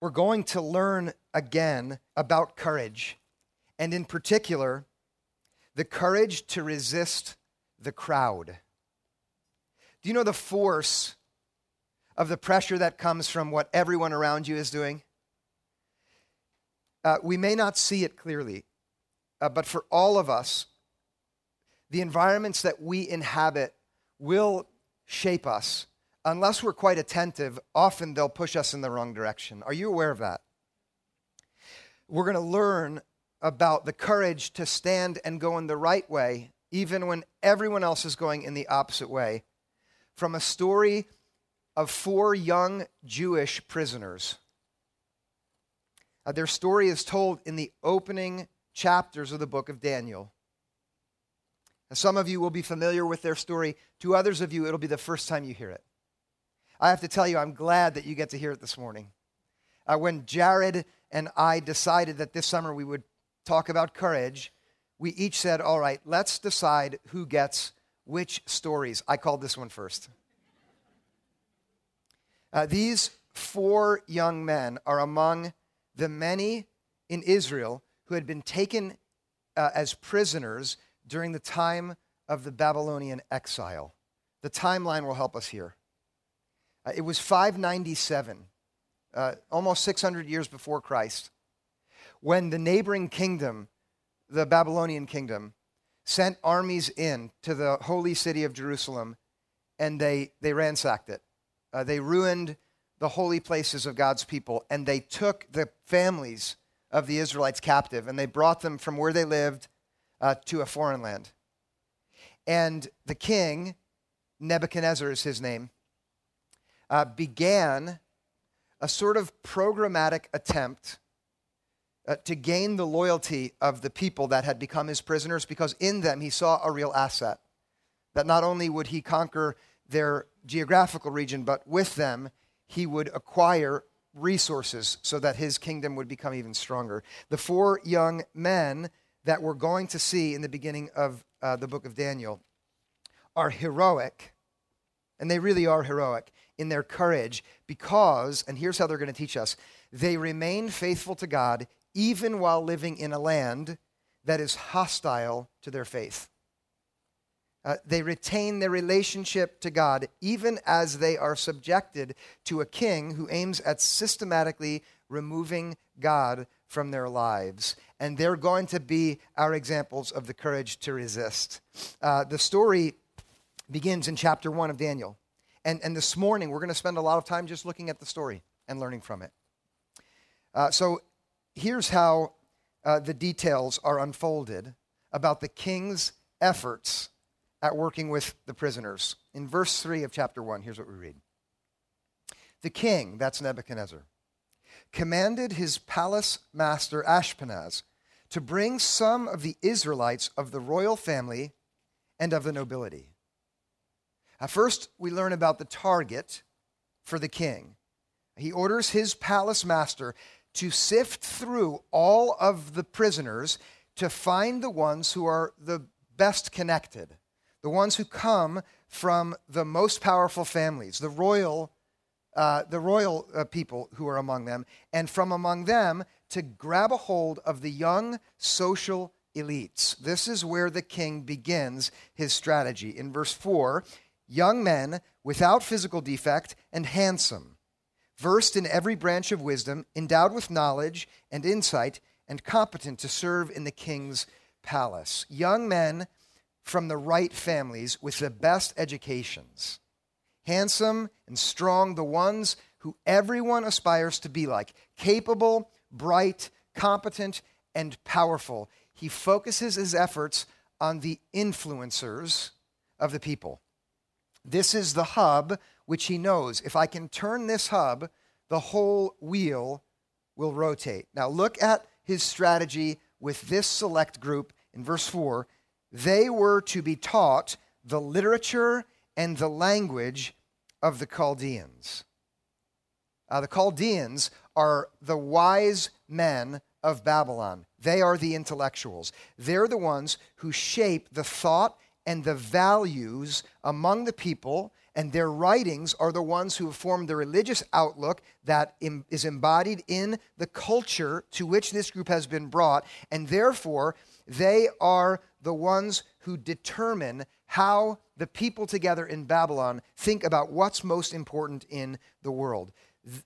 we're going to learn again about courage, and in particular, the courage to resist the crowd. Do you know the force of the pressure that comes from what everyone around you is doing? Uh, we may not see it clearly, uh, but for all of us, the environments that we inhabit will shape us. Unless we're quite attentive, often they'll push us in the wrong direction. Are you aware of that? We're going to learn about the courage to stand and go in the right way, even when everyone else is going in the opposite way, from a story of four young Jewish prisoners. Uh, their story is told in the opening chapters of the book of Daniel. Some of you will be familiar with their story. To others of you, it'll be the first time you hear it. I have to tell you, I'm glad that you get to hear it this morning. Uh, when Jared and I decided that this summer we would talk about courage, we each said, All right, let's decide who gets which stories. I called this one first. Uh, these four young men are among the many in Israel who had been taken uh, as prisoners during the time of the Babylonian exile. The timeline will help us here. Uh, it was 597, uh, almost 600 years before Christ, when the neighboring kingdom, the Babylonian kingdom, sent armies in to the holy city of Jerusalem and they, they ransacked it. Uh, they ruined the holy places of God's people and they took the families of the Israelites captive and they brought them from where they lived uh, to a foreign land. And the king, Nebuchadnezzar is his name, uh, began a sort of programmatic attempt uh, to gain the loyalty of the people that had become his prisoners because in them he saw a real asset. That not only would he conquer their geographical region, but with them he would acquire resources so that his kingdom would become even stronger. The four young men that we're going to see in the beginning of uh, the book of Daniel are heroic, and they really are heroic in their courage because, and here's how they're going to teach us they remain faithful to God even while living in a land that is hostile to their faith. Uh, they retain their relationship to God even as they are subjected to a king who aims at systematically removing God from their lives. And they're going to be our examples of the courage to resist. Uh, the story begins in chapter 1 of Daniel. And, and this morning, we're going to spend a lot of time just looking at the story and learning from it. Uh, so here's how uh, the details are unfolded about the king's efforts at working with the prisoners. In verse 3 of chapter 1, here's what we read The king, that's Nebuchadnezzar, commanded his palace master Ashpenaz to bring some of the Israelites of the royal family and of the nobility first, we learn about the target for the king. He orders his palace master to sift through all of the prisoners to find the ones who are the best connected, the ones who come from the most powerful families, the royal, uh, the royal uh, people who are among them, and from among them to grab a hold of the young social elites. This is where the king begins his strategy. In verse 4, young men without physical defect and handsome, versed in every branch of wisdom, endowed with knowledge and insight, and competent to serve in the king's palace. Young men from the right families with the best educations. Handsome and strong, the ones who everyone aspires to be like. Capable, bright, competent, and powerful. He focuses his efforts on the influencers of the people. This is the hub which he knows. If I can turn this hub, the whole wheel will rotate. Now, look at his strategy with this select group in verse 4. They were to be taught the literature and the language of the Chaldeans. Uh, the Chaldeans are the wise men of Babylon. They are the intellectuals. They're the ones who shape the thought and the values among the people and their writings are the ones who have formed the religious outlook that is embodied in the culture to which this group has been brought, and therefore they are the ones who determine how the people together in Babylon think about what's most important in the world.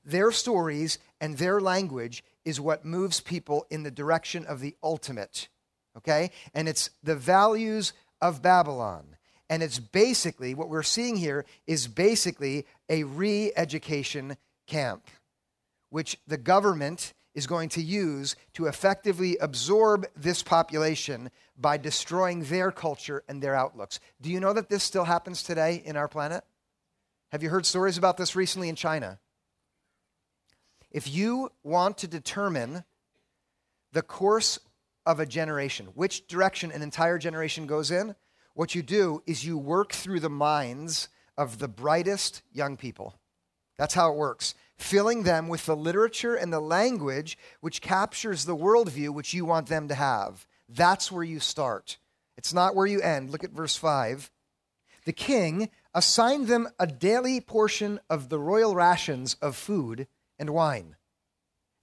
Their stories and their language is what moves people in the direction of the ultimate. Okay? And it's the values of Babylon. And it's basically, what we're seeing here is basically a re education camp, which the government is going to use to effectively absorb this population by destroying their culture and their outlooks. Do you know that this still happens today in our planet? Have you heard stories about this recently in China? If you want to determine the course of a generation, which direction an entire generation goes in, what you do is you work through the minds of the brightest young people. That's how it works. Filling them with the literature and the language which captures the worldview which you want them to have. That's where you start. It's not where you end. Look at verse 5. The king assigned them a daily portion of the royal rations of food and wine.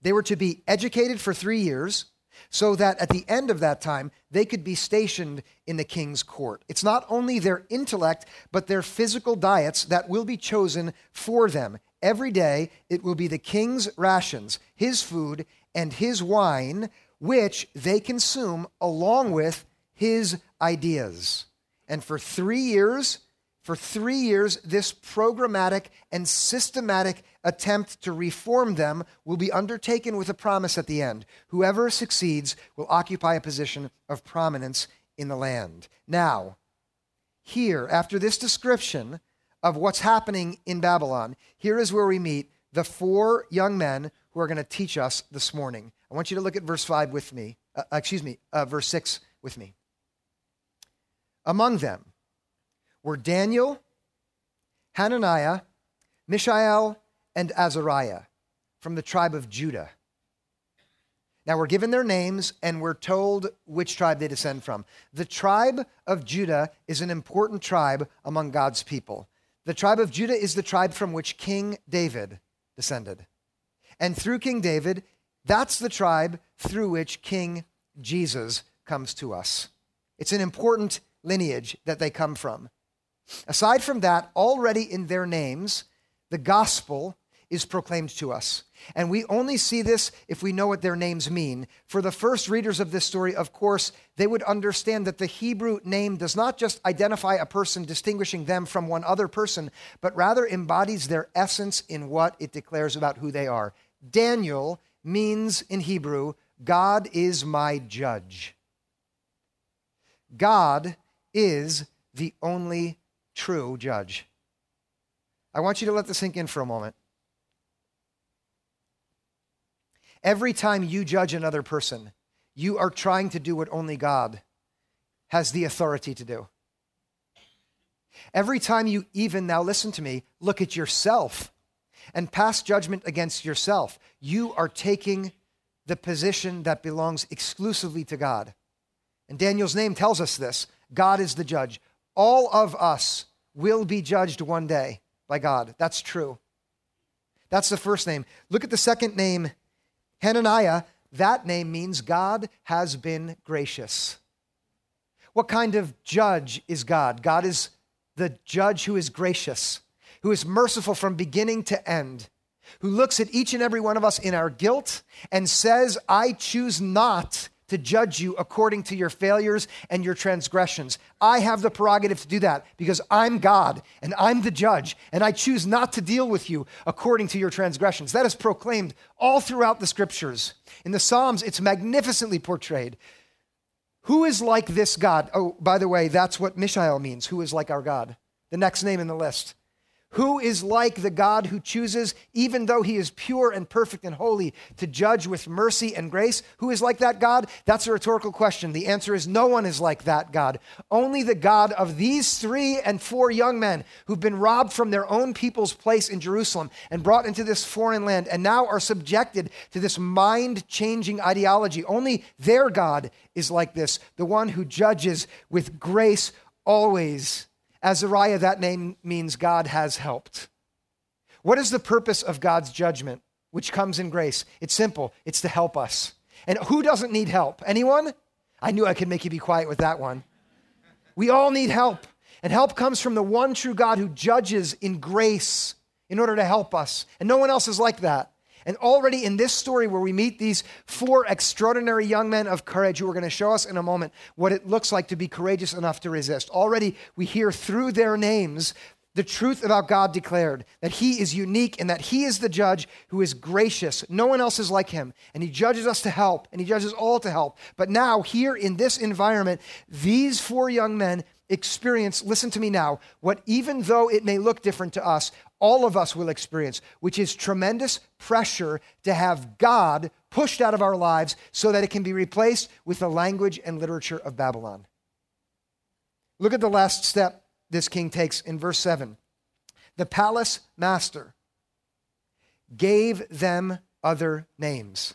They were to be educated for three years so that at the end of that time, they could be stationed in the king's court. It's not only their intellect, but their physical diets that will be chosen for them. Every day, it will be the king's rations, his food, and his wine, which they consume along with his ideas. And for three years, for three years, this programmatic and systematic attempt to reform them will be undertaken with a promise at the end. Whoever succeeds will occupy a position of prominence in the land. Now, here, after this description of what's happening in Babylon, here is where we meet the four young men who are going to teach us this morning. I want you to look at verse 5 with me, uh, excuse me, uh, verse 6 with me. Among them, were Daniel, Hananiah, Mishael, and Azariah from the tribe of Judah. Now we're given their names and we're told which tribe they descend from. The tribe of Judah is an important tribe among God's people. The tribe of Judah is the tribe from which King David descended. And through King David, that's the tribe through which King Jesus comes to us. It's an important lineage that they come from. Aside from that, already in their names, the gospel is proclaimed to us. And we only see this if we know what their names mean. For the first readers of this story, of course, they would understand that the Hebrew name does not just identify a person, distinguishing them from one other person, but rather embodies their essence in what it declares about who they are. Daniel means in Hebrew, God is my judge. God is the only true judge. I want you to let this sink in for a moment. Every time you judge another person, you are trying to do what only God has the authority to do. Every time you even, now listen to me, look at yourself and pass judgment against yourself, you are taking the position that belongs exclusively to God. And Daniel's name tells us this God is the judge. All of us will be judged one day by God. That's true. That's the first name. Look at the second name, Hananiah. That name means God has been gracious. What kind of judge is God? God is the judge who is gracious, who is merciful from beginning to end, who looks at each and every one of us in our guilt and says, I choose not to judge you according to your failures and your transgressions. I have the prerogative to do that because I'm God and I'm the judge, and I choose not to deal with you according to your transgressions. That is proclaimed all throughout the scriptures. In the Psalms, it's magnificently portrayed. Who is like this God? Oh, by the way, that's what Mishael means. Who is like our God? The next name in the list. Who is like the God who chooses, even though he is pure and perfect and holy, to judge with mercy and grace? Who is like that God? That's a rhetorical question. The answer is no one is like that God. Only the God of these three and four young men who've been robbed from their own people's place in Jerusalem and brought into this foreign land and now are subjected to this mind changing ideology. Only their God is like this, the one who judges with grace always Azariah, that name means God has helped. What is the purpose of God's judgment, which comes in grace? It's simple it's to help us. And who doesn't need help? Anyone? I knew I could make you be quiet with that one. We all need help. And help comes from the one true God who judges in grace in order to help us. And no one else is like that. And already in this story, where we meet these four extraordinary young men of courage who are going to show us in a moment what it looks like to be courageous enough to resist, already we hear through their names the truth about God declared that He is unique and that He is the judge who is gracious. No one else is like Him. And He judges us to help, and He judges all to help. But now, here in this environment, these four young men experience, listen to me now, what even though it may look different to us, all of us will experience, which is tremendous pressure to have God pushed out of our lives so that it can be replaced with the language and literature of Babylon. Look at the last step this king takes in verse 7. The palace master gave them other names.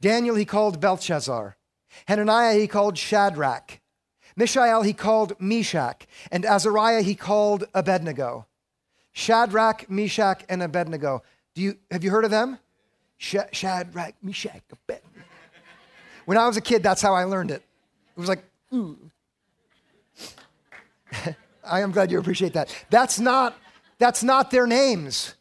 Daniel he called Belshazzar. Hananiah he called Shadrach. Mishael he called Meshach. And Azariah he called Abednego. Shadrach, Meshach, and Abednego. Do you, have you heard of them? Sh- Shadrach, Meshach, Abednego. When I was a kid, that's how I learned it. It was like, ooh, I am glad you appreciate that. That's not, that's not their names.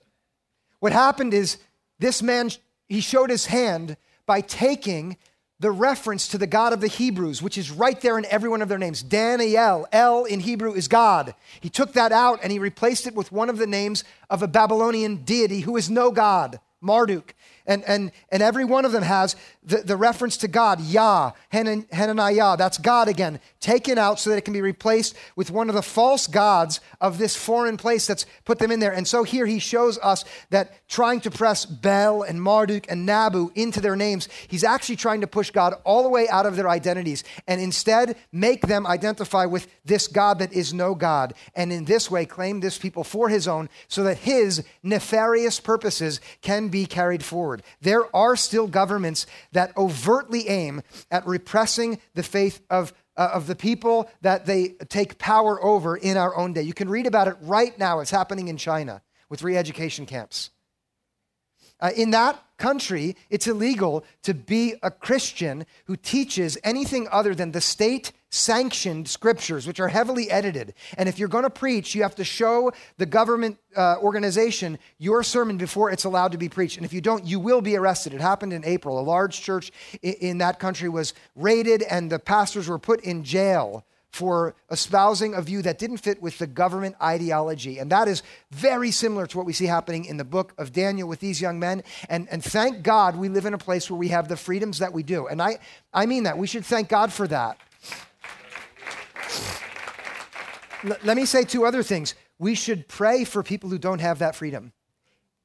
What happened is this man, he showed his hand by taking the reference to the God of the Hebrews, which is right there in every one of their names. Daniel, El in Hebrew is God. He took that out and he replaced it with one of the names of a Babylonian deity who is no God, Marduk. And, and, and every one of them has the, the reference to God, Yah, Hananiah, that's God again, taken out so that it can be replaced with one of the false gods of this foreign place that's put them in there. And so here he shows us that trying to press Bel and Marduk and Nabu into their names, he's actually trying to push God all the way out of their identities and instead make them identify with this God that is no God. And in this way, claim this people for his own so that his nefarious purposes can be carried forward. There are still governments that overtly aim at repressing the faith of, uh, of the people that they take power over in our own day. You can read about it right now. It's happening in China with re education camps. Uh, in that country, it's illegal to be a Christian who teaches anything other than the state sanctioned scriptures, which are heavily edited. And if you're going to preach, you have to show the government uh, organization your sermon before it's allowed to be preached. And if you don't, you will be arrested. It happened in April. A large church in, in that country was raided, and the pastors were put in jail for espousing a view that didn't fit with the government ideology. And that is very similar to what we see happening in the book of Daniel with these young men. And, and thank God we live in a place where we have the freedoms that we do. And I, I mean that. We should thank God for that. L- let me say two other things. We should pray for people who don't have that freedom.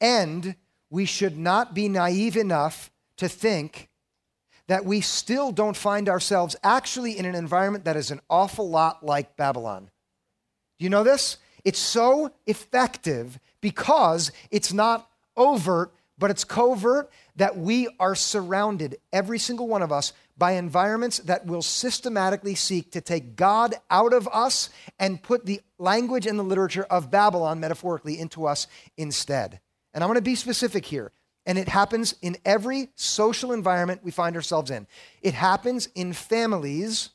And we should not be naive enough to think that we still don't find ourselves actually in an environment that is an awful lot like Babylon. Do you know this? It's so effective because it's not overt, but it's covert that we are surrounded, every single one of us, by environments that will systematically seek to take God out of us and put the language and the literature of Babylon, metaphorically, into us instead. And I want to be specific here. And it happens in every social environment we find ourselves in. It happens in families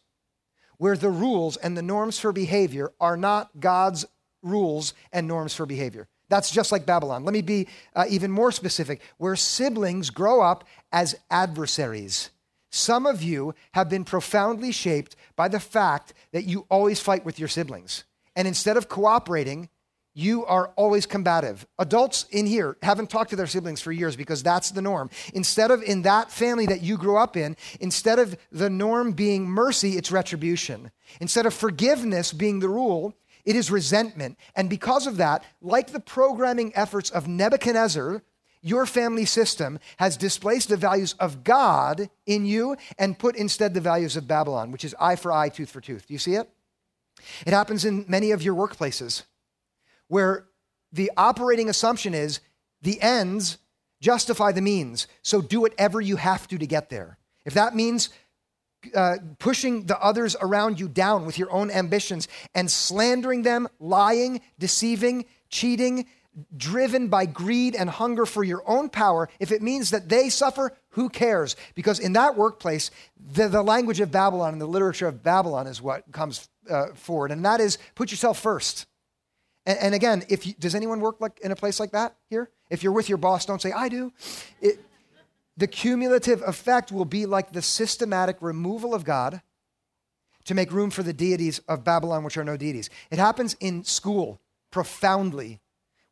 where the rules and the norms for behavior are not God's rules and norms for behavior. That's just like Babylon. Let me be uh, even more specific where siblings grow up as adversaries. Some of you have been profoundly shaped by the fact that you always fight with your siblings. And instead of cooperating, you are always combative. Adults in here haven't talked to their siblings for years because that's the norm. Instead of in that family that you grew up in, instead of the norm being mercy, it's retribution. Instead of forgiveness being the rule, it is resentment. And because of that, like the programming efforts of Nebuchadnezzar, your family system has displaced the values of God in you and put instead the values of Babylon, which is eye for eye, tooth for tooth. Do you see it? It happens in many of your workplaces where the operating assumption is the ends justify the means. So do whatever you have to to get there. If that means uh, pushing the others around you down with your own ambitions and slandering them, lying, deceiving, cheating, driven by greed and hunger for your own power, if it means that they suffer, who cares? Because in that workplace, the, the language of Babylon and the literature of Babylon is what comes uh, forward, and that is put yourself first. And, and again, if you, does anyone work like in a place like that here? If you're with your boss, don't say I do. It, the cumulative effect will be like the systematic removal of God to make room for the deities of Babylon, which are no deities. It happens in school profoundly,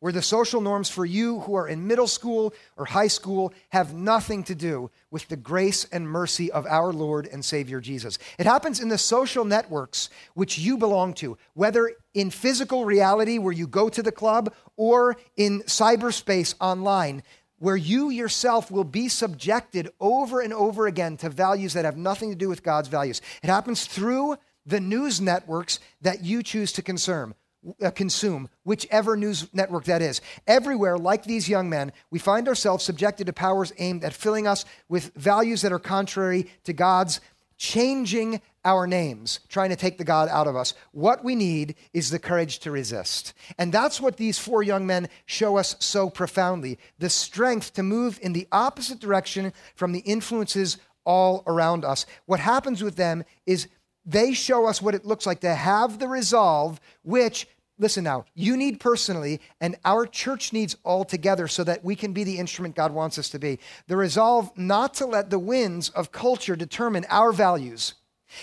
where the social norms for you who are in middle school or high school have nothing to do with the grace and mercy of our Lord and Savior Jesus. It happens in the social networks which you belong to, whether in physical reality where you go to the club or in cyberspace online where you yourself will be subjected over and over again to values that have nothing to do with God's values. It happens through the news networks that you choose to consume. Uh, consume whichever news network that is. Everywhere, like these young men, we find ourselves subjected to powers aimed at filling us with values that are contrary to God's changing our names, trying to take the God out of us. What we need is the courage to resist. And that's what these four young men show us so profoundly the strength to move in the opposite direction from the influences all around us. What happens with them is they show us what it looks like to have the resolve, which listen now, you need personally, and our church needs all together so that we can be the instrument God wants us to be. The resolve not to let the winds of culture determine our values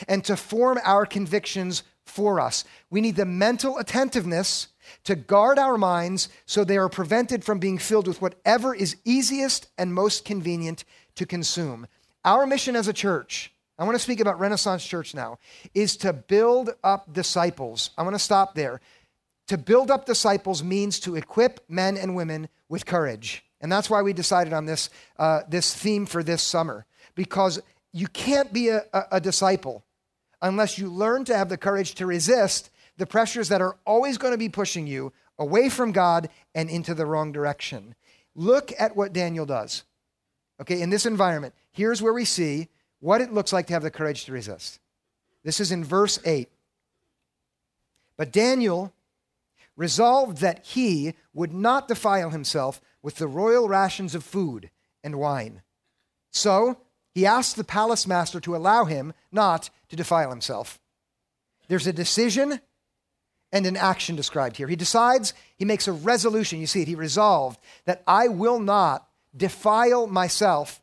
and to form our convictions for us. We need the mental attentiveness to guard our minds so they are prevented from being filled with whatever is easiest and most convenient to consume. Our mission as a church, I want to speak about Renaissance Church now, is to build up disciples. I want to stop there to build up disciples means to equip men and women with courage. And that's why we decided on this, uh, this theme for this summer, because you can't be a, a, a disciple unless you learn to have the courage to resist the pressures that are always going to be pushing you away from God and into the wrong direction. Look at what Daniel does. Okay, in this environment, here's where we see what it looks like to have the courage to resist. This is in verse 8. But Daniel resolved that he would not defile himself with the royal rations of food and wine. So he asked the palace master to allow him not to defile himself. There's a decision and an action described here. He decides, he makes a resolution. You see it, he resolved that I will not defile myself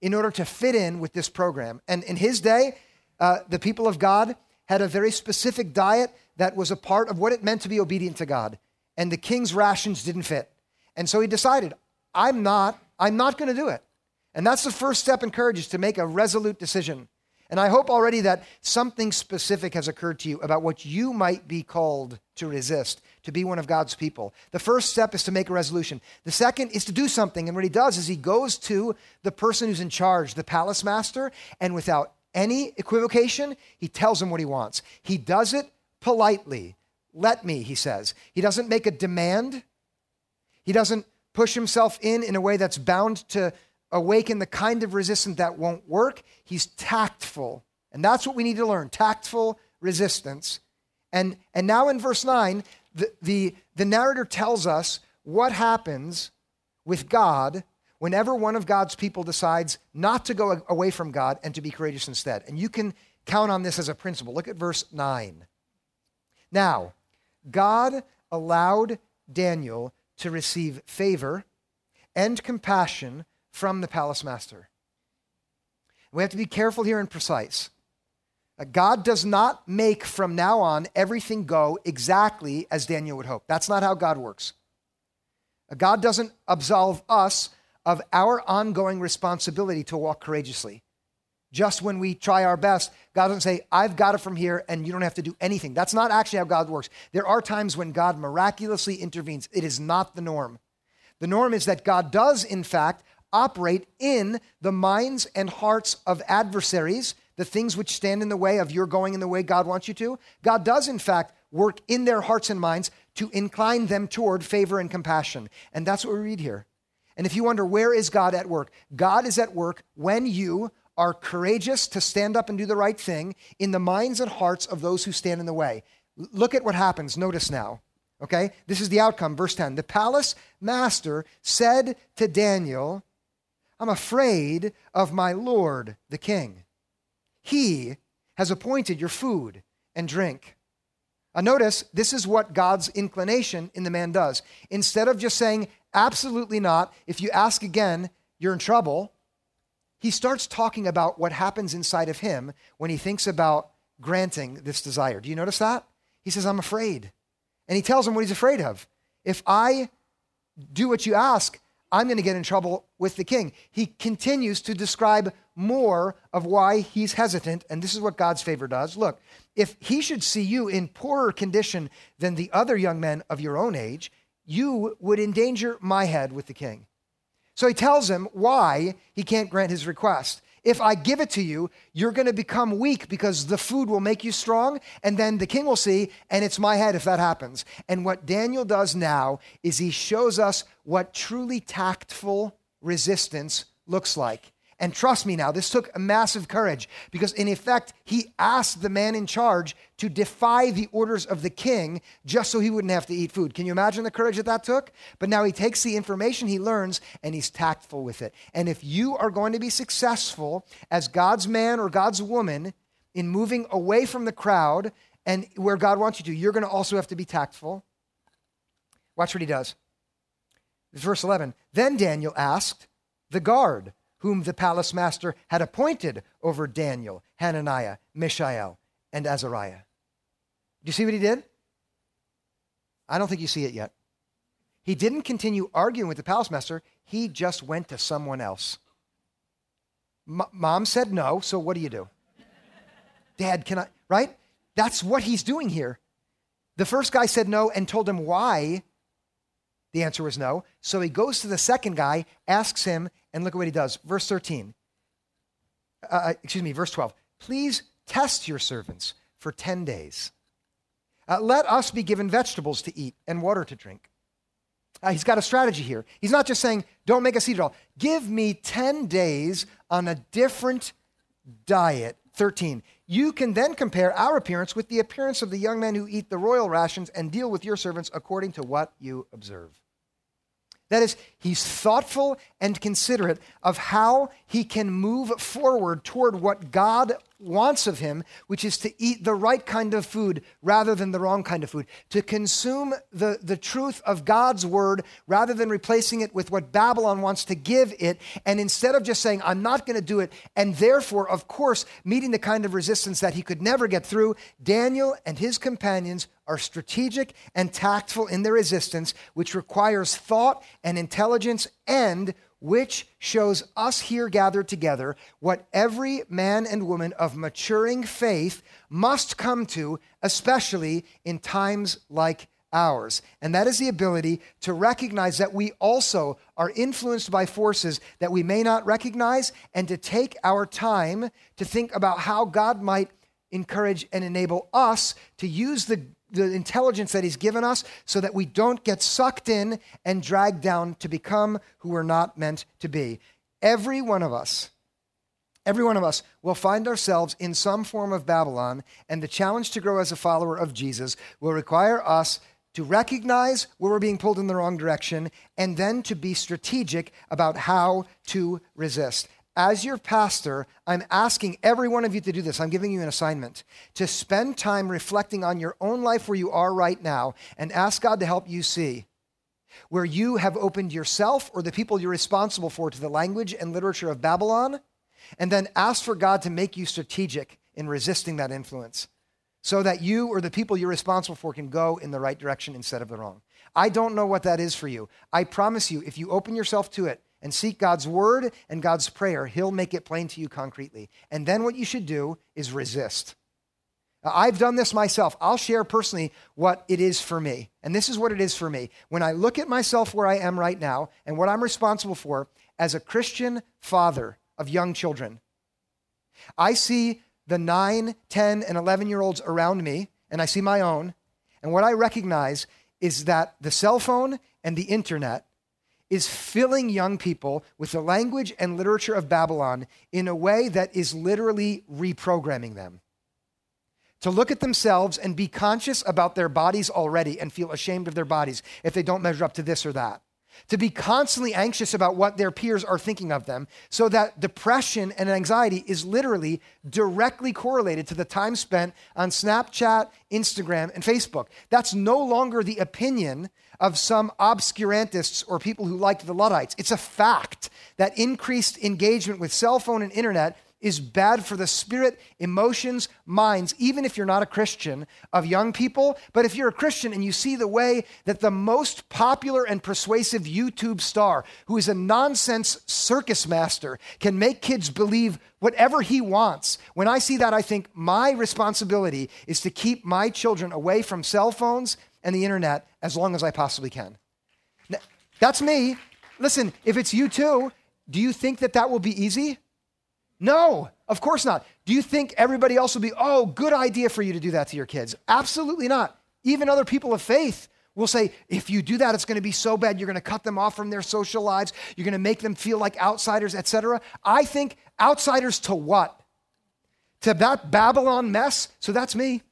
in order to fit in with this program. And in his day, uh, the people of God had a very specific diet that was a part of what it meant to be obedient to God. And the king's rations didn't fit. And so he decided, I'm not, I'm not going to do it. And that's the first step in courage is to make a resolute decision. And I hope already that something specific has occurred to you about what you might be called to resist, to be one of God's people. The first step is to make a resolution. The second is to do something. And what he does is he goes to the person who's in charge, the palace master, and without any equivocation, he tells him what he wants. He does it politely. Let me, he says. He doesn't make a demand. He doesn't push himself in in a way that's bound to awaken the kind of resistance that won't work. He's tactful. And that's what we need to learn tactful resistance. And, and now in verse 9, the, the, the narrator tells us what happens with God whenever one of God's people decides not to go away from God and to be courageous instead. And you can count on this as a principle. Look at verse 9. Now, God allowed Daniel to receive favor and compassion from the palace master. We have to be careful here and precise. Uh, God does not make from now on everything go exactly as Daniel would hope. That's not how God works. Uh, God doesn't absolve us of our ongoing responsibility to walk courageously just when we try our best. God doesn't say, I've got it from here and you don't have to do anything. That's not actually how God works. There are times when God miraculously intervenes. It is not the norm. The norm is that God does, in fact, operate in the minds and hearts of adversaries, the things which stand in the way of your going in the way God wants you to. God does, in fact, work in their hearts and minds to incline them toward favor and compassion. And that's what we read here. And if you wonder, where is God at work? God is at work when you are courageous to stand up and do the right thing in the minds and hearts of those who stand in the way. Look at what happens. Notice now. Okay? This is the outcome. Verse 10. The palace master said to Daniel, I'm afraid of my Lord, the king. He has appointed your food and drink. Uh, notice this is what God's inclination in the man does. Instead of just saying, absolutely not, if you ask again, you're in trouble, he starts talking about what happens inside of him when he thinks about granting this desire. Do you notice that? He says, I'm afraid. And he tells him what he's afraid of. If I do what you ask, I'm going to get in trouble with the king. He continues to describe more of why he's hesitant, and this is what God's favor does. Look, if he should see you in poorer condition than the other young men of your own age, you would endanger my head with the king. So he tells him why he can't grant his request. If I give it to you, you're going to become weak because the food will make you strong, and then the king will see, and it's my head if that happens. And what Daniel does now is he shows us what truly tactful resistance looks like. And trust me now, this took massive courage because, in effect, he asked the man in charge to defy the orders of the king just so he wouldn't have to eat food. Can you imagine the courage that that took? But now he takes the information he learns and he's tactful with it. And if you are going to be successful as God's man or God's woman in moving away from the crowd and where God wants you to, you're going to also have to be tactful. Watch what he does. Verse 11 Then Daniel asked the guard whom the palace master had appointed over Daniel, Hananiah, Mishael, and Azariah. Do you see what he did? I don't think you see it yet. He didn't continue arguing with the palace master, he just went to someone else. M- Mom said no, so what do you do? Dad, can I? Right? That's what he's doing here. The first guy said no and told him why the answer was no. So he goes to the second guy, asks him, and look at what he does. Verse 13. Uh, uh excuse me, verse 12. Please test your servants for 10 days. Uh, let us be given vegetables to eat and water to drink. Uh, he's got a strategy here. He's not just saying, don't make us eat at all. Give me 10 days on a different diet. 13. You can then compare our appearance with the appearance of the young men who eat the royal rations and deal with your servants according to what you observe. That is, he's thoughtful and considerate of how he can move forward toward what God wants of him, which is to eat the right kind of food rather than the wrong kind of food, to consume the, the truth of God's word rather than replacing it with what Babylon wants to give it. And instead of just saying, I'm not going to do it, and therefore, of course, meeting the kind of resistance that he could never get through, Daniel and his companions are strategic and tactful in their resistance, which requires thought and intelligence and which shows us here gathered together what every man and woman of maturing faith must come to, especially in times like ours. And that is the ability to recognize that we also are influenced by forces that we may not recognize and to take our time to think about how God might encourage and enable us to use the the intelligence that He's given us so that we don't get sucked in and dragged down to become who we're not meant to be. Every one of us, every one of us will find ourselves in some form of Babylon, and the challenge to grow as a follower of Jesus will require us to recognize where we're being pulled in the wrong direction and then to be strategic about how to resist as your pastor, I'm asking every one of you to do this. I'm giving you an assignment to spend time reflecting on your own life where you are right now and ask God to help you see where you have opened yourself or the people you're responsible for to the language and literature of Babylon, and then ask for God to make you strategic in resisting that influence so that you or the people you're responsible for can go in the right direction instead of the wrong. I don't know what that is for you. I promise you, if you open yourself to it, and seek God's word and God's prayer, He'll make it plain to you concretely. And then what you should do is resist. I've done this myself. I'll share personally what it is for me. And this is what it is for me. When I look at myself where I am right now and what I'm responsible for as a Christian father of young children, I see the 9, 10, and 11 year olds around me, and I see my own. And what I recognize is that the cell phone and the internet is filling young people with the language and literature of Babylon in a way that is literally reprogramming them. To look at themselves and be conscious about their bodies already and feel ashamed of their bodies if they don't measure up to this or that to be constantly anxious about what their peers are thinking of them, so that depression and anxiety is literally directly correlated to the time spent on Snapchat, Instagram, and Facebook. That's no longer the opinion of some obscurantists or people who like the Luddites. It's a fact that increased engagement with cell phone and internet is bad for the spirit, emotions, minds, even if you're not a Christian, of young people. But if you're a Christian and you see the way that the most popular and persuasive YouTube star, who is a nonsense circus master, can make kids believe whatever he wants, when I see that, I think my responsibility is to keep my children away from cell phones and the internet as long as I possibly can. That's me. Listen, if it's you too, do you think that that will be easy? No, of course not. Do you think everybody else will be, oh, good idea for you to do that to your kids? Absolutely not. Even other people of faith will say, if you do that, it's going to be so bad. You're going to cut them off from their social lives. You're going to make them feel like outsiders, etc. I think outsiders to what? To that Babylon mess? So that's me.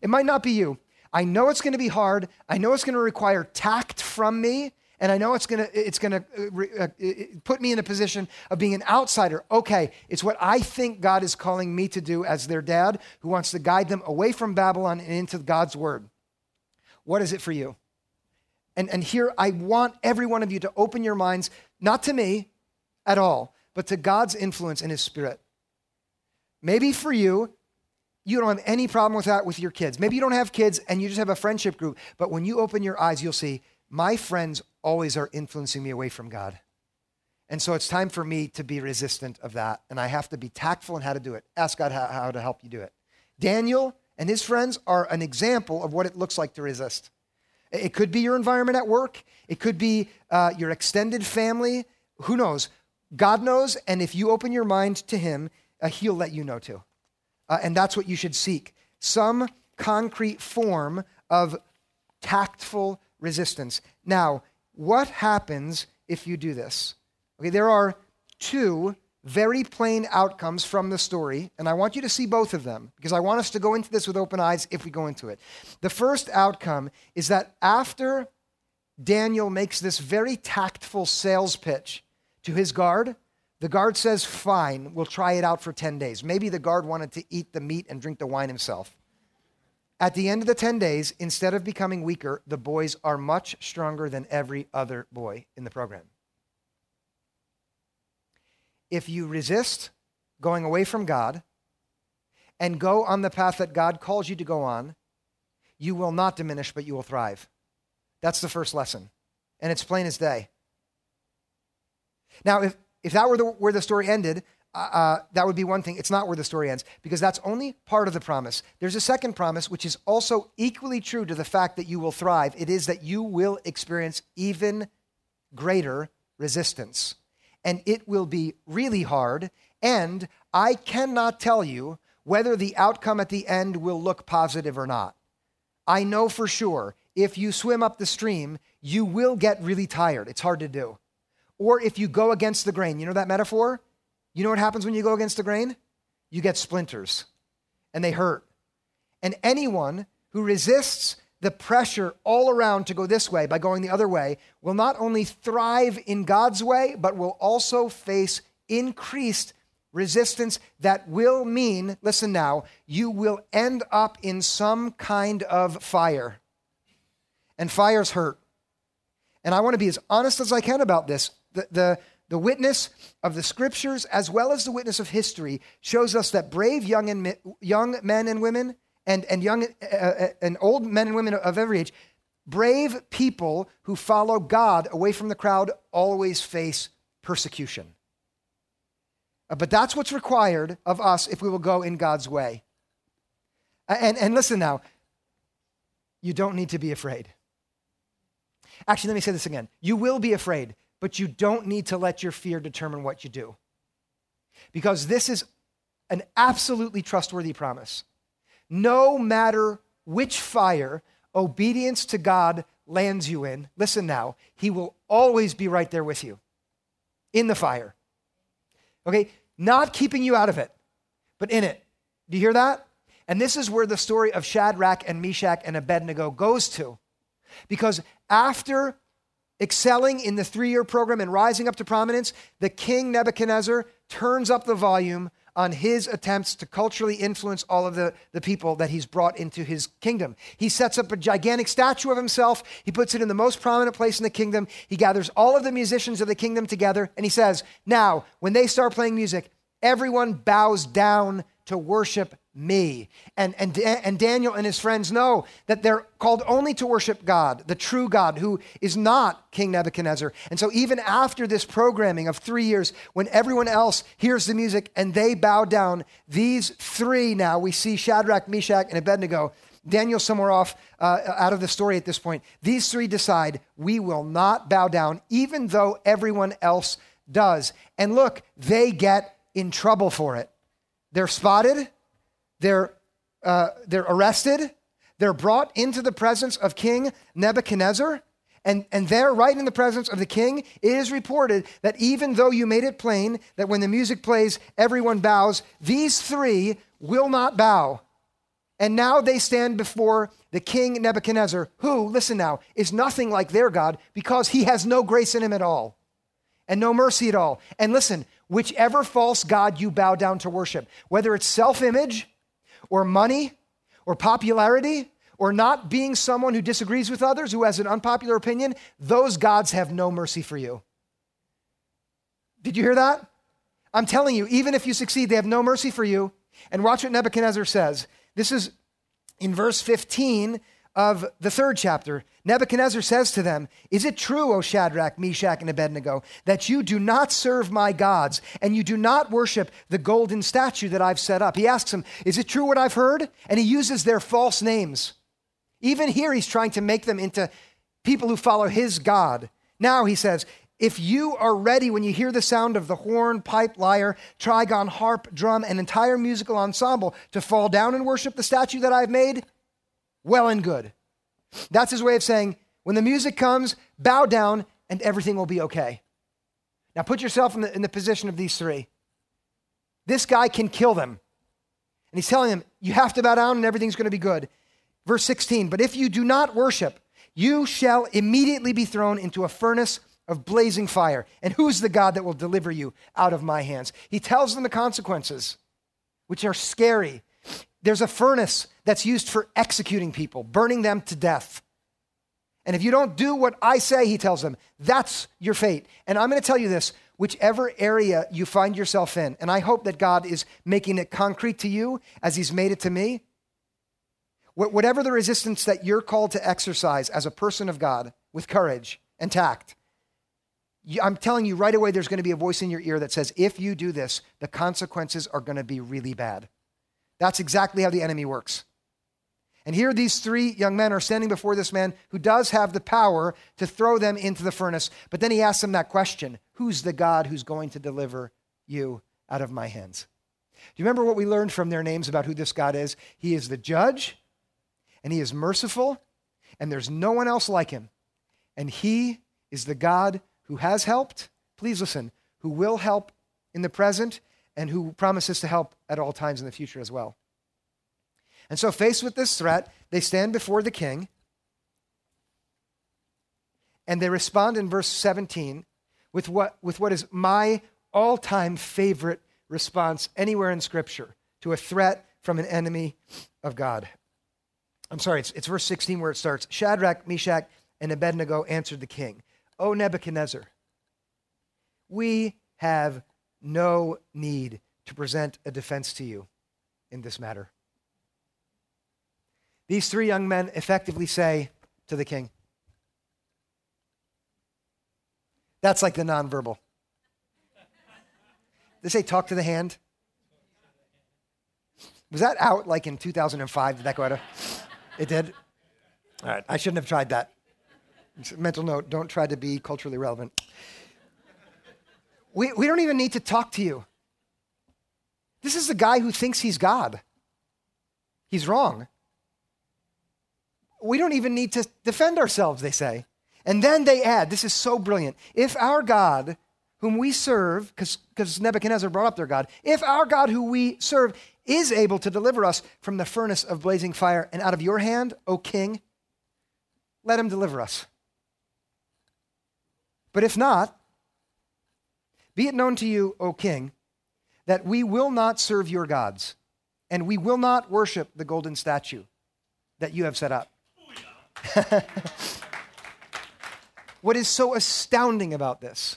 It might not be you. I know it's going to be hard. I know it's going to require tact from me and I know it's going to it's going to uh, uh, put me in a position of being an outsider. Okay, it's what I think God is calling me to do as their dad who wants to guide them away from Babylon and into God's word. What is it for you? And and here I want every one of you to open your minds not to me at all, but to God's influence in his spirit. Maybe for you you don't have any problem with that with your kids. Maybe you don't have kids and you just have a friendship group, but when you open your eyes, you'll see my friends always are influencing me away from God. And so it's time for me to be resistant of that. And I have to be tactful in how to do it. Ask God how, how to help you do it. Daniel and his friends are an example of what it looks like to resist. It could be your environment at work, it could be uh, your extended family. Who knows? God knows. And if you open your mind to Him, uh, He'll let you know too. Uh, and that's what you should seek some concrete form of tactful resistance. Now, what happens if you do this? Okay, there are two very plain outcomes from the story, and I want you to see both of them because I want us to go into this with open eyes if we go into it. The first outcome is that after Daniel makes this very tactful sales pitch to his guard, the guard says, Fine, we'll try it out for 10 days. Maybe the guard wanted to eat the meat and drink the wine himself. At the end of the 10 days, instead of becoming weaker, the boys are much stronger than every other boy in the program. If you resist going away from God and go on the path that God calls you to go on, you will not diminish, but you will thrive. That's the first lesson. And it's plain as day. Now, if, if that were the, where the story ended, uh, uh, that would be one thing. It's not where the story ends because that's only part of the promise. There's a second promise, which is also equally true to the fact that you will thrive. It is that you will experience even greater resistance. And it will be really hard. And I cannot tell you whether the outcome at the end will look positive or not. I know for sure if you swim up the stream, you will get really tired. It's hard to do. Or if you go against the grain, you know that metaphor? You know what happens when you go against the grain? You get splinters and they hurt. And anyone who resists the pressure all around to go this way by going the other way will not only thrive in God's way, but will also face increased resistance that will mean, listen now, you will end up in some kind of fire. And fires hurt. And I want to be as honest as I can about this. The, the, the witness of the scriptures, as well as the witness of history, shows us that brave young, and, young men and women and, and young uh, uh, and old men and women of every age, brave people who follow God away from the crowd always face persecution. Uh, but that's what's required of us if we will go in God's way. And, and listen now, you don't need to be afraid. Actually, let me say this again. You will be afraid but you don't need to let your fear determine what you do. Because this is an absolutely trustworthy promise. No matter which fire, obedience to God lands you in, listen now, he will always be right there with you in the fire. Okay? Not keeping you out of it, but in it. Do you hear that? And this is where the story of Shadrach and Meshach and Abednego goes to. Because after excelling in the three year program and rising up to prominence, the king Nebuchadnezzar turns up the volume on his attempts to culturally influence all of the, the people that he's brought into his kingdom. He sets up a gigantic statue of himself. He puts it in the most prominent place in the kingdom. He gathers all of the musicians of the kingdom together and he says, Now, when they start playing music, everyone bows down to worship me. And, and, and Daniel and his friends know that they're called only to worship God, the true God, who is not King Nebuchadnezzar. And so, even after this programming of three years, when everyone else hears the music and they bow down, these three now, we see Shadrach, Meshach, and Abednego. Daniel somewhere off uh, out of the story at this point. These three decide we will not bow down, even though everyone else does. And look, they get in trouble for it. They're spotted, they're, uh, they're arrested, they're brought into the presence of King Nebuchadnezzar. And, and there, right in the presence of the king, it is reported that even though you made it plain that when the music plays, everyone bows, these three will not bow. And now they stand before the king Nebuchadnezzar, who, listen now, is nothing like their God because he has no grace in him at all and no mercy at all. And listen, whichever false God you bow down to worship, whether it's self image or money or popularity or not being someone who disagrees with others, who has an unpopular opinion, those gods have no mercy for you. Did you hear that? I'm telling you, even if you succeed, they have no mercy for you. And watch what Nebuchadnezzar says. This is in verse 15 of the third chapter, Nebuchadnezzar says to them, Is it true, O Shadrach, Meshach, and Abednego, that you do not serve my gods and you do not worship the golden statue that I've set up? He asks them, Is it true what I've heard? And he uses their false names. Even here, he's trying to make them into people who follow his God. Now he says, if you are ready when you hear the sound of the horn, pipe, lyre, trigon, harp, drum, and entire musical ensemble to fall down and worship the statue that I've made, well and good. That's his way of saying, when the music comes, bow down and everything will be okay. Now put yourself in the, in the position of these three. This guy can kill them. And he's telling them, you have to bow down and everything's going to be good. Verse 16, but if you do not worship, you shall immediately be thrown into a furnace of blazing fire. And who's the God that will deliver you out of my hands? He tells them the consequences, which are scary. There's a furnace that's used for executing people, burning them to death. And if you don't do what I say, he tells them, that's your fate. And I'm going to tell you this whichever area you find yourself in, and I hope that God is making it concrete to you as he's made it to me, whatever the resistance that you're called to exercise as a person of God with courage and tact, I'm telling you right away, there's going to be a voice in your ear that says, if you do this, the consequences are going to be really bad. That's exactly how the enemy works. And here these three young men are standing before this man who does have the power to throw them into the furnace. But then he asks them that question Who's the God who's going to deliver you out of my hands? Do you remember what we learned from their names about who this God is? He is the judge, and he is merciful, and there's no one else like him. And he is the God who has helped, please listen, who will help in the present, and who promises to help at all times in the future as well. And so, faced with this threat, they stand before the king and they respond in verse 17 with what, with what is my all time favorite response anywhere in Scripture to a threat from an enemy of God. I'm sorry, it's, it's verse 16 where it starts Shadrach, Meshach, and Abednego answered the king, O Nebuchadnezzar, we have no need to present a defense to you in this matter. These three young men effectively say to the king, That's like the nonverbal. They say, talk to the hand. Was that out like in 2005? Did that go out? Of? It did? All right, I shouldn't have tried that. Mental note don't try to be culturally relevant. We, we don't even need to talk to you. This is the guy who thinks he's God. He's wrong. we don't even need to defend ourselves, they say. And then they add, this is so brilliant. If our God, whom we serve, because Nebuchadnezzar brought up their God, if our God who we serve is able to deliver us from the furnace of blazing fire and out of your hand, O king, let him deliver us. But if not, be it known to you, O king, that we will not serve your gods, and we will not worship the golden statue that you have set up. what is so astounding about this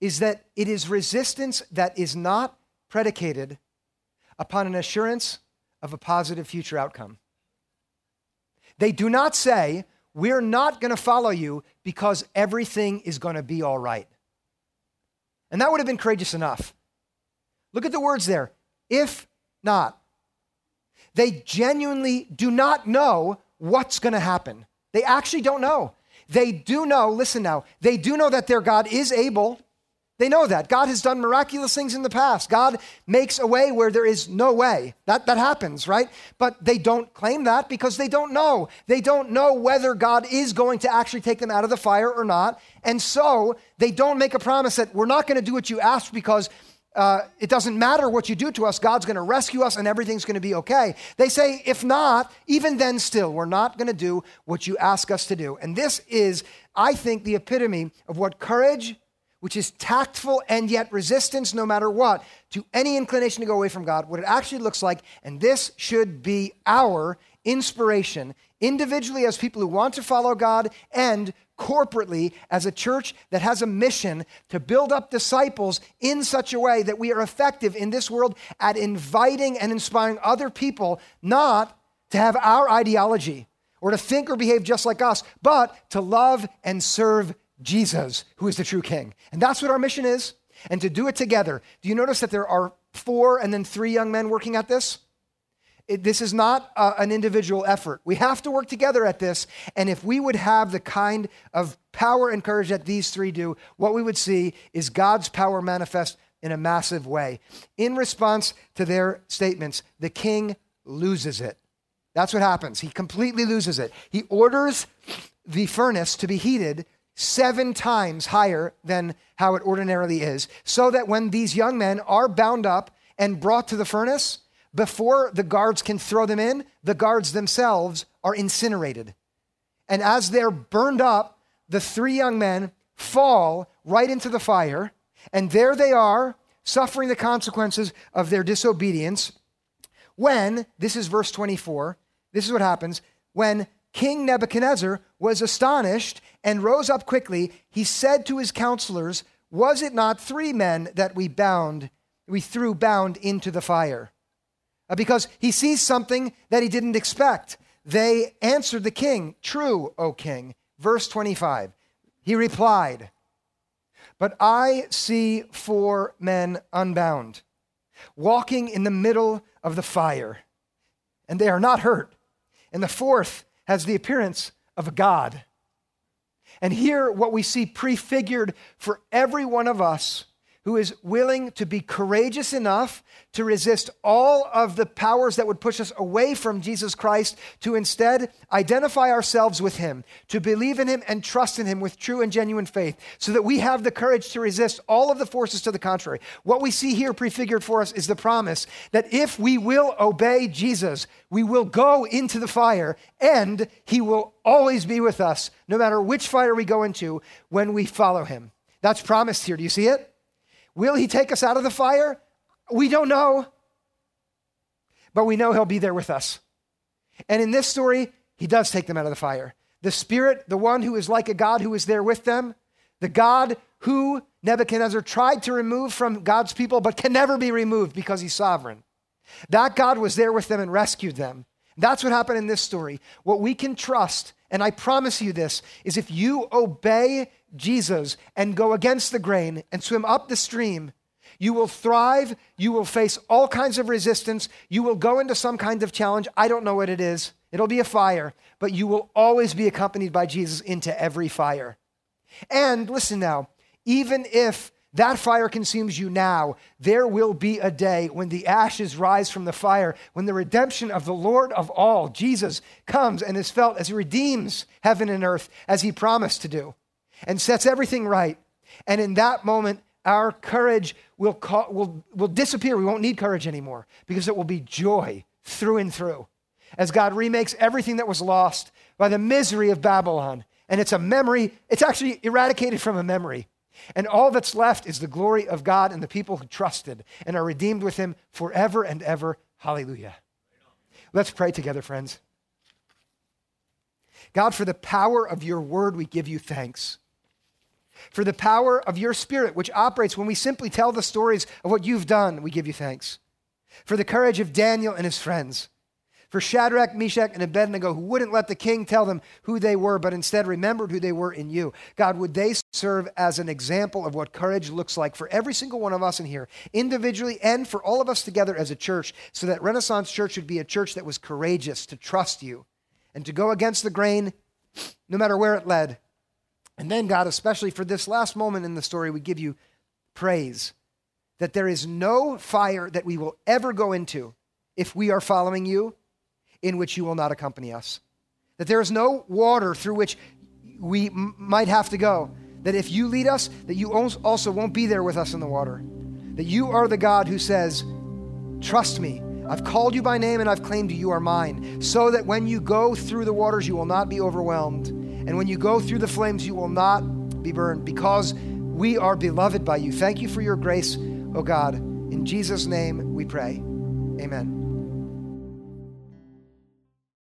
is that it is resistance that is not predicated upon an assurance of a positive future outcome. They do not say, We're not going to follow you because everything is going to be all right. And that would have been courageous enough. Look at the words there. If not. They genuinely do not know what's going to happen. They actually don't know. They do know, listen now, they do know that their God is able. They know that. God has done miraculous things in the past. God makes a way where there is no way. That, that happens, right? But they don't claim that because they don't know. They don't know whether God is going to actually take them out of the fire or not. And so they don't make a promise that we're not going to do what you asked because uh, it doesn't matter what you do to us, God's going to rescue us and everything's going to be okay. They say, if not, even then still, we're not going to do what you ask us to do. And this is, I think, the epitome of what courage, which is tactful and yet resistance no matter what, to any inclination to go away from God, what it actually looks like. And this should be our inspiration individually as people who want to follow God and corporately as a church that has a mission to build up disciples in such a way that we are effective in this world at inviting and inspiring other people not to have our ideology or to think or behave just like us, but to love and serve Jesus, who is the true king. And that's what our mission is, and to do it together. Do you notice that there are four and then three young men working at this? It, this is not uh, an individual effort. We have to work together at this. And if we would have the kind of power and courage that these three do, what we would see is God's power manifest in a massive way. In response to their statements, the king loses it. That's what happens. He completely loses it. He orders the furnace to be heated seven times higher than how it ordinarily is, so that when these young men are bound up and brought to the furnace, before the guards can throw them in, the guards themselves are incinerated. And as they're burned up, the three young men fall right into the fire, and there they are, suffering the consequences of their disobedience. When, this is verse 24, this is what happens. When King Nebuchadnezzar was astonished and rose up quickly, he said to his counselors, Was it not three men that we bound, we threw bound into the fire? Uh, because he sees something that he didn't expect. They answered the king, True, O king. Verse 25. He replied, But I see four men unbound, walking in the middle of the fire, and they are not hurt. And the fourth has the appearance of a god. And here, what we see prefigured for every one of us who is willing to be courageous enough to resist all of the powers that would push us away from Jesus Christ, to instead identify ourselves with Him, to believe in Him and trust in Him with true and genuine faith, so that we have the courage to resist all of the forces to the contrary. What we see here prefigured for us is the promise that if we will obey Jesus, we will go into the fire and He will always be with us, no matter which fire we go into when we follow Him. That's promised here. Do you see it? Will he take us out of the fire? We don't know. But we know he'll be there with us. And in this story, he does take them out of the fire. The Spirit, the one who is like a God who is there with them, the God who Nebuchadnezzar tried to remove from God's people, but can never be removed because he's sovereign. That God was there with them and rescued them. That's what happened in this story. What we can trust, and I promise you this, is if you obey Jesus and go against the grain and swim up the stream, you will thrive. You will face all kinds of resistance. You will go into some kind of challenge. I don't know what it is. It'll be a fire, but you will always be accompanied by Jesus into every fire. And listen now, even if that fire consumes you now. There will be a day when the ashes rise from the fire, when the redemption of the Lord of all, Jesus, comes and is felt as he redeems heaven and earth as he promised to do and sets everything right. And in that moment, our courage will, will, will disappear. We won't need courage anymore because it will be joy through and through as God remakes everything that was lost by the misery of Babylon. And it's a memory, it's actually eradicated from a memory. And all that's left is the glory of God and the people who trusted and are redeemed with him forever and ever. Hallelujah. Let's pray together, friends. God, for the power of your word, we give you thanks. For the power of your spirit, which operates when we simply tell the stories of what you've done, we give you thanks. For the courage of Daniel and his friends for Shadrach, Meshach, and Abednego, who wouldn't let the king tell them who they were, but instead remembered who they were in you. God, would they serve as an example of what courage looks like for every single one of us in here, individually and for all of us together as a church, so that Renaissance Church would be a church that was courageous to trust you and to go against the grain no matter where it led. And then, God, especially for this last moment in the story, we give you praise that there is no fire that we will ever go into if we are following you in which you will not accompany us. That there is no water through which we m- might have to go. That if you lead us, that you also won't be there with us in the water. That you are the God who says, Trust me. I've called you by name and I've claimed you. You are mine. So that when you go through the waters, you will not be overwhelmed. And when you go through the flames, you will not be burned because we are beloved by you. Thank you for your grace, O oh God. In Jesus' name we pray. Amen.